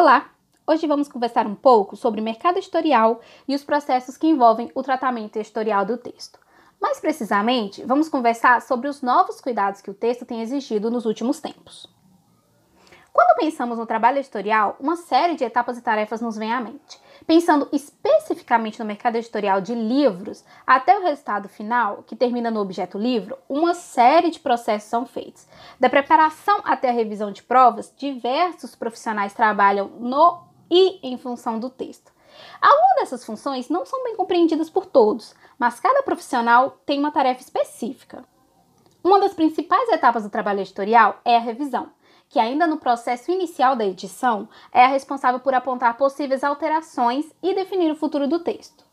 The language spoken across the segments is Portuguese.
Olá! Hoje vamos conversar um pouco sobre mercado editorial e os processos que envolvem o tratamento editorial do texto. Mais precisamente, vamos conversar sobre os novos cuidados que o texto tem exigido nos últimos tempos. Quando pensamos no trabalho editorial, uma série de etapas e tarefas nos vem à mente. Pensando especificamente no mercado editorial de livros, até o resultado final, que termina no objeto livro, uma série de processos são feitos. Da preparação até a revisão de provas, diversos profissionais trabalham no e em função do texto. Algumas dessas funções não são bem compreendidas por todos, mas cada profissional tem uma tarefa específica. Uma das principais etapas do trabalho editorial é a revisão que ainda no processo inicial da edição é a responsável por apontar possíveis alterações e definir o futuro do texto.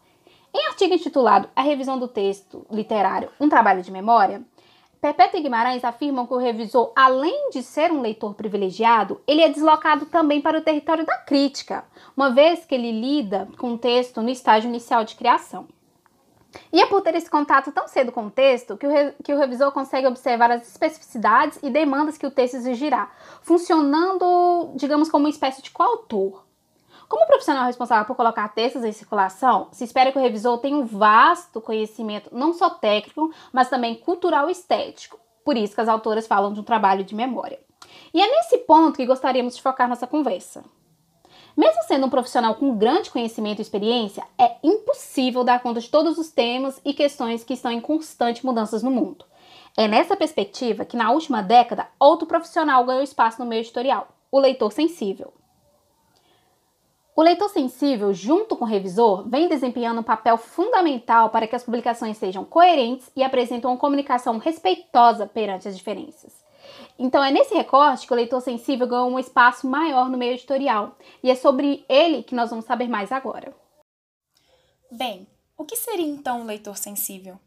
Em artigo intitulado A Revisão do Texto Literário, um trabalho de memória, Perpétua e Guimarães afirmam que o revisor, além de ser um leitor privilegiado, ele é deslocado também para o território da crítica, uma vez que ele lida com o texto no estágio inicial de criação. E é por ter esse contato tão cedo com o texto que o, re, que o revisor consegue observar as especificidades e demandas que o texto exigirá, funcionando, digamos, como uma espécie de coautor. Como profissional responsável por colocar textos em circulação, se espera que o revisor tenha um vasto conhecimento, não só técnico, mas também cultural e estético. Por isso que as autoras falam de um trabalho de memória. E é nesse ponto que gostaríamos de focar nossa conversa. Mesmo sendo um profissional com grande conhecimento e experiência, é impossível dar conta de todos os temas e questões que estão em constante mudanças no mundo. É nessa perspectiva que, na última década, outro profissional ganhou espaço no meio editorial: o leitor sensível. O leitor sensível, junto com o revisor, vem desempenhando um papel fundamental para que as publicações sejam coerentes e apresentem uma comunicação respeitosa perante as diferenças. Então é nesse recorte que o leitor sensível ganhou um espaço maior no meio editorial, e é sobre ele que nós vamos saber mais agora. Bem, o que seria então um leitor sensível?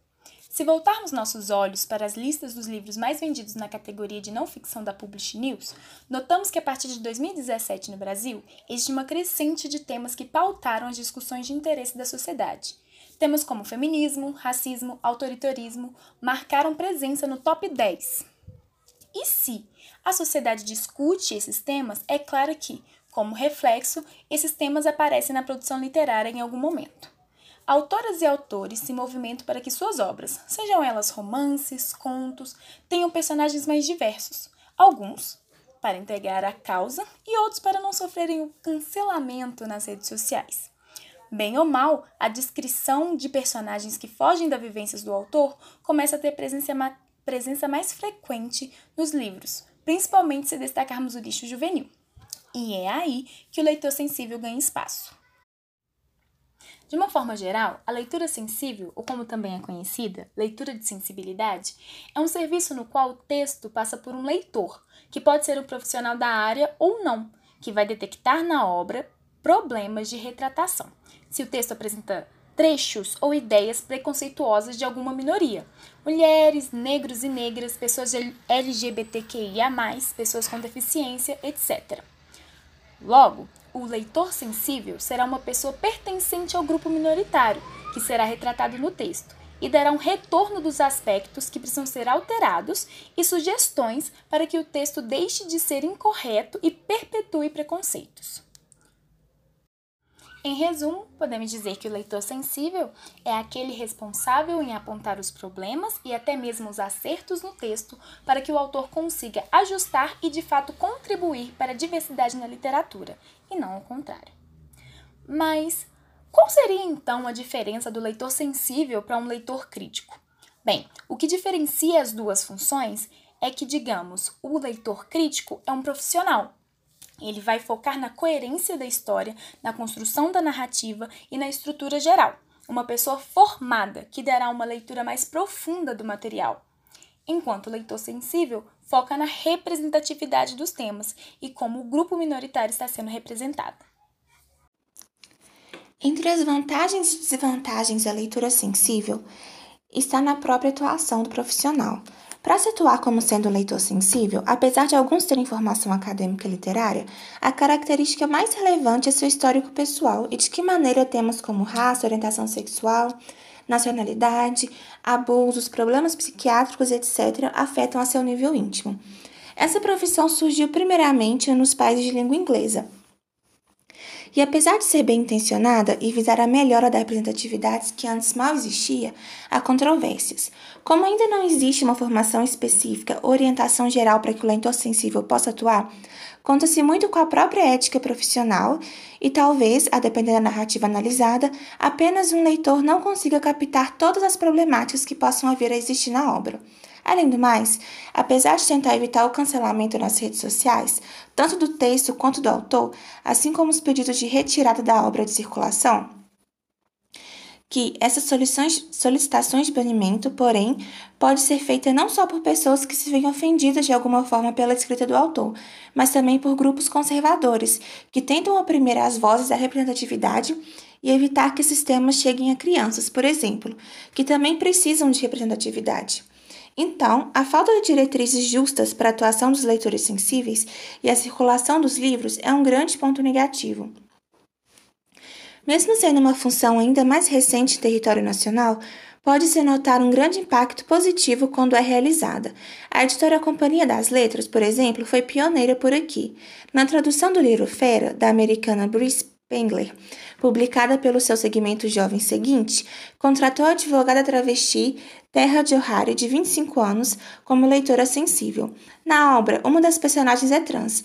Se voltarmos nossos olhos para as listas dos livros mais vendidos na categoria de não ficção da Publish News, notamos que a partir de 2017 no Brasil existe uma crescente de temas que pautaram as discussões de interesse da sociedade. Temas como feminismo, racismo, autoritarismo marcaram presença no top 10 e se a sociedade discute esses temas, é claro que, como reflexo, esses temas aparecem na produção literária em algum momento. Autoras e autores se movimentam para que suas obras, sejam elas romances, contos, tenham personagens mais diversos. Alguns para entregar a causa e outros para não sofrerem o cancelamento nas redes sociais. Bem ou mal, a descrição de personagens que fogem das vivências do autor começa a ter presença presença mais frequente nos livros, principalmente se destacarmos o lixo juvenil. E é aí que o leitor sensível ganha espaço. De uma forma geral, a leitura sensível, ou como também é conhecida, leitura de sensibilidade, é um serviço no qual o texto passa por um leitor, que pode ser um profissional da área ou não, que vai detectar na obra problemas de retratação. Se o texto apresenta trechos ou ideias preconceituosas de alguma minoria. Mulheres, negros e negras, pessoas LGBTQIA, pessoas com deficiência, etc. Logo, o leitor sensível será uma pessoa pertencente ao grupo minoritário, que será retratado no texto, e dará um retorno dos aspectos que precisam ser alterados e sugestões para que o texto deixe de ser incorreto e perpetue preconceitos. Em resumo, podemos dizer que o leitor sensível é aquele responsável em apontar os problemas e até mesmo os acertos no texto para que o autor consiga ajustar e de fato contribuir para a diversidade na literatura, e não o contrário. Mas qual seria então a diferença do leitor sensível para um leitor crítico? Bem, o que diferencia as duas funções é que, digamos, o leitor crítico é um profissional ele vai focar na coerência da história, na construção da narrativa e na estrutura geral. Uma pessoa formada que dará uma leitura mais profunda do material. Enquanto o leitor sensível foca na representatividade dos temas e como o grupo minoritário está sendo representado. Entre as vantagens e desvantagens da leitura sensível está na própria atuação do profissional. Para se atuar como sendo um leitor sensível, apesar de alguns terem formação acadêmica e literária, a característica mais relevante é seu histórico pessoal e de que maneira temas como raça, orientação sexual, nacionalidade, abusos, problemas psiquiátricos, etc., afetam a seu nível íntimo. Essa profissão surgiu primeiramente nos países de língua inglesa, E apesar de ser bem intencionada e visar a melhora da representatividade que antes mal existia, há controvérsias. Como ainda não existe uma formação específica, orientação geral para que o leitor sensível possa atuar, conta-se muito com a própria ética profissional e talvez, a depender da narrativa analisada, apenas um leitor não consiga captar todas as problemáticas que possam haver a existir na obra. Além do mais, apesar de tentar evitar o cancelamento nas redes sociais, tanto do texto quanto do autor, assim como os pedidos de retirada da obra de circulação, que essas solicitações de banimento, porém, pode ser feita não só por pessoas que se veem ofendidas de alguma forma pela escrita do autor, mas também por grupos conservadores, que tentam oprimir as vozes da representatividade e evitar que esses temas cheguem a crianças, por exemplo, que também precisam de representatividade. Então, a falta de diretrizes justas para a atuação dos leitores sensíveis e a circulação dos livros é um grande ponto negativo. Mesmo sendo uma função ainda mais recente em território nacional, pode-se notar um grande impacto positivo quando é realizada. A editora Companhia das Letras, por exemplo, foi pioneira por aqui. Na tradução do livro Fera, da americana Bruce Spengler, publicada pelo seu segmento jovem seguinte, contratou a advogada travesti Terra de O'Hare, de 25 anos, como leitora sensível. Na obra, uma das personagens é trans,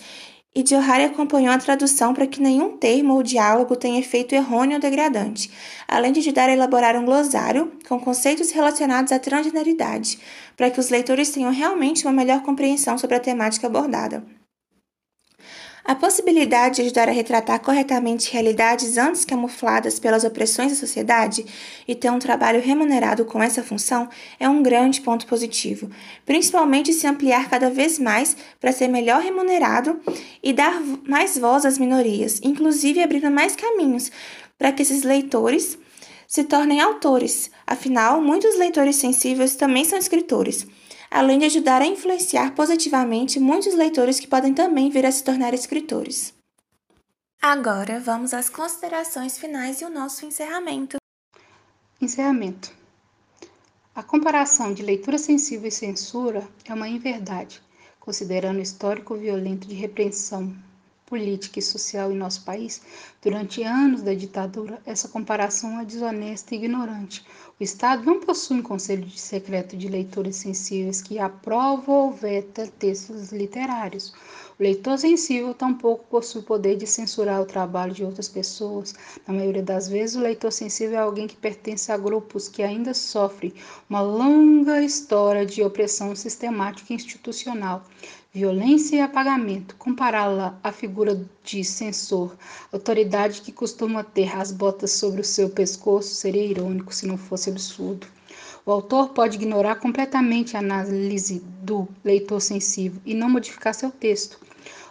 e de O'Hare acompanhou a tradução para que nenhum termo ou diálogo tenha efeito errôneo ou degradante, além de ajudar a elaborar um glossário com conceitos relacionados à transgeneridade, para que os leitores tenham realmente uma melhor compreensão sobre a temática abordada. A possibilidade de ajudar a retratar corretamente realidades antes camufladas pelas opressões da sociedade e ter um trabalho remunerado com essa função é um grande ponto positivo, principalmente se ampliar cada vez mais para ser melhor remunerado e dar mais voz às minorias, inclusive abrindo mais caminhos para que esses leitores se tornem autores. Afinal, muitos leitores sensíveis também são escritores além de ajudar a influenciar positivamente muitos leitores que podem também vir a se tornar escritores. Agora vamos às considerações finais e o nosso encerramento. Encerramento. A comparação de leitura sensível e censura é uma inverdade, considerando o histórico violento de repressão política e social em nosso país, durante anos da ditadura, essa comparação é desonesta e ignorante. O Estado não possui um conselho de secreto de leitores sensíveis que aprova ou veta textos literários. O leitor sensível tampouco possui o poder de censurar o trabalho de outras pessoas. Na maioria das vezes, o leitor sensível é alguém que pertence a grupos que ainda sofrem uma longa história de opressão sistemática e institucional violência e apagamento, compará-la à figura de censor, autoridade que costuma ter as botas sobre o seu pescoço, seria irônico se não fosse absurdo. O autor pode ignorar completamente a análise do leitor sensível e não modificar seu texto,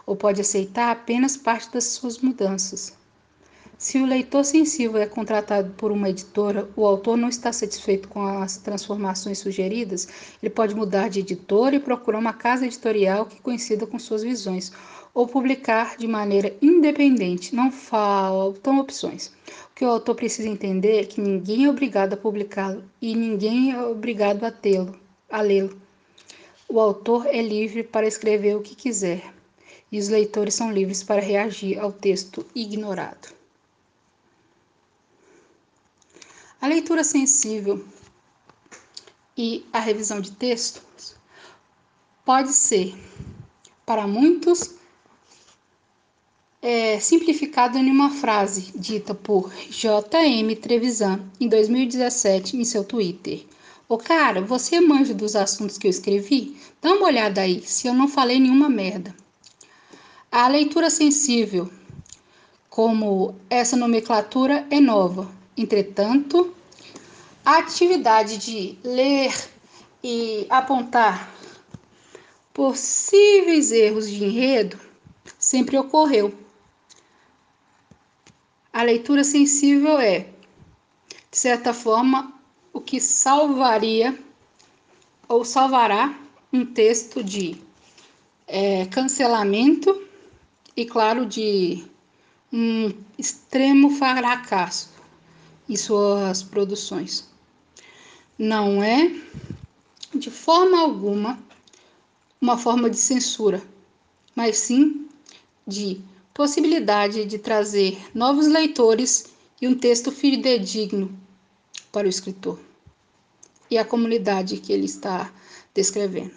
ou pode aceitar apenas parte das suas mudanças. Se o leitor sensível é contratado por uma editora, o autor não está satisfeito com as transformações sugeridas, ele pode mudar de editora e procurar uma casa editorial que coincida com suas visões, ou publicar de maneira independente. Não faltam opções. O que o autor precisa entender é que ninguém é obrigado a publicá-lo e ninguém é obrigado a tê-lo, a lê-lo. O autor é livre para escrever o que quiser, e os leitores são livres para reagir ao texto ignorado. A leitura sensível e a revisão de textos pode ser, para muitos, é, em uma frase dita por J.M. Trevisan em 2017 em seu Twitter. Ô cara, você manja dos assuntos que eu escrevi? Dá uma olhada aí, se eu não falei nenhuma merda. A leitura sensível, como essa nomenclatura, é nova. Entretanto, a atividade de ler e apontar possíveis erros de enredo sempre ocorreu. A leitura sensível é, de certa forma, o que salvaria ou salvará um texto de é, cancelamento e, claro, de um extremo fracasso em suas produções não é, de forma alguma, uma forma de censura, mas sim de possibilidade de trazer novos leitores e um texto fidedigno para o escritor e a comunidade que ele está descrevendo.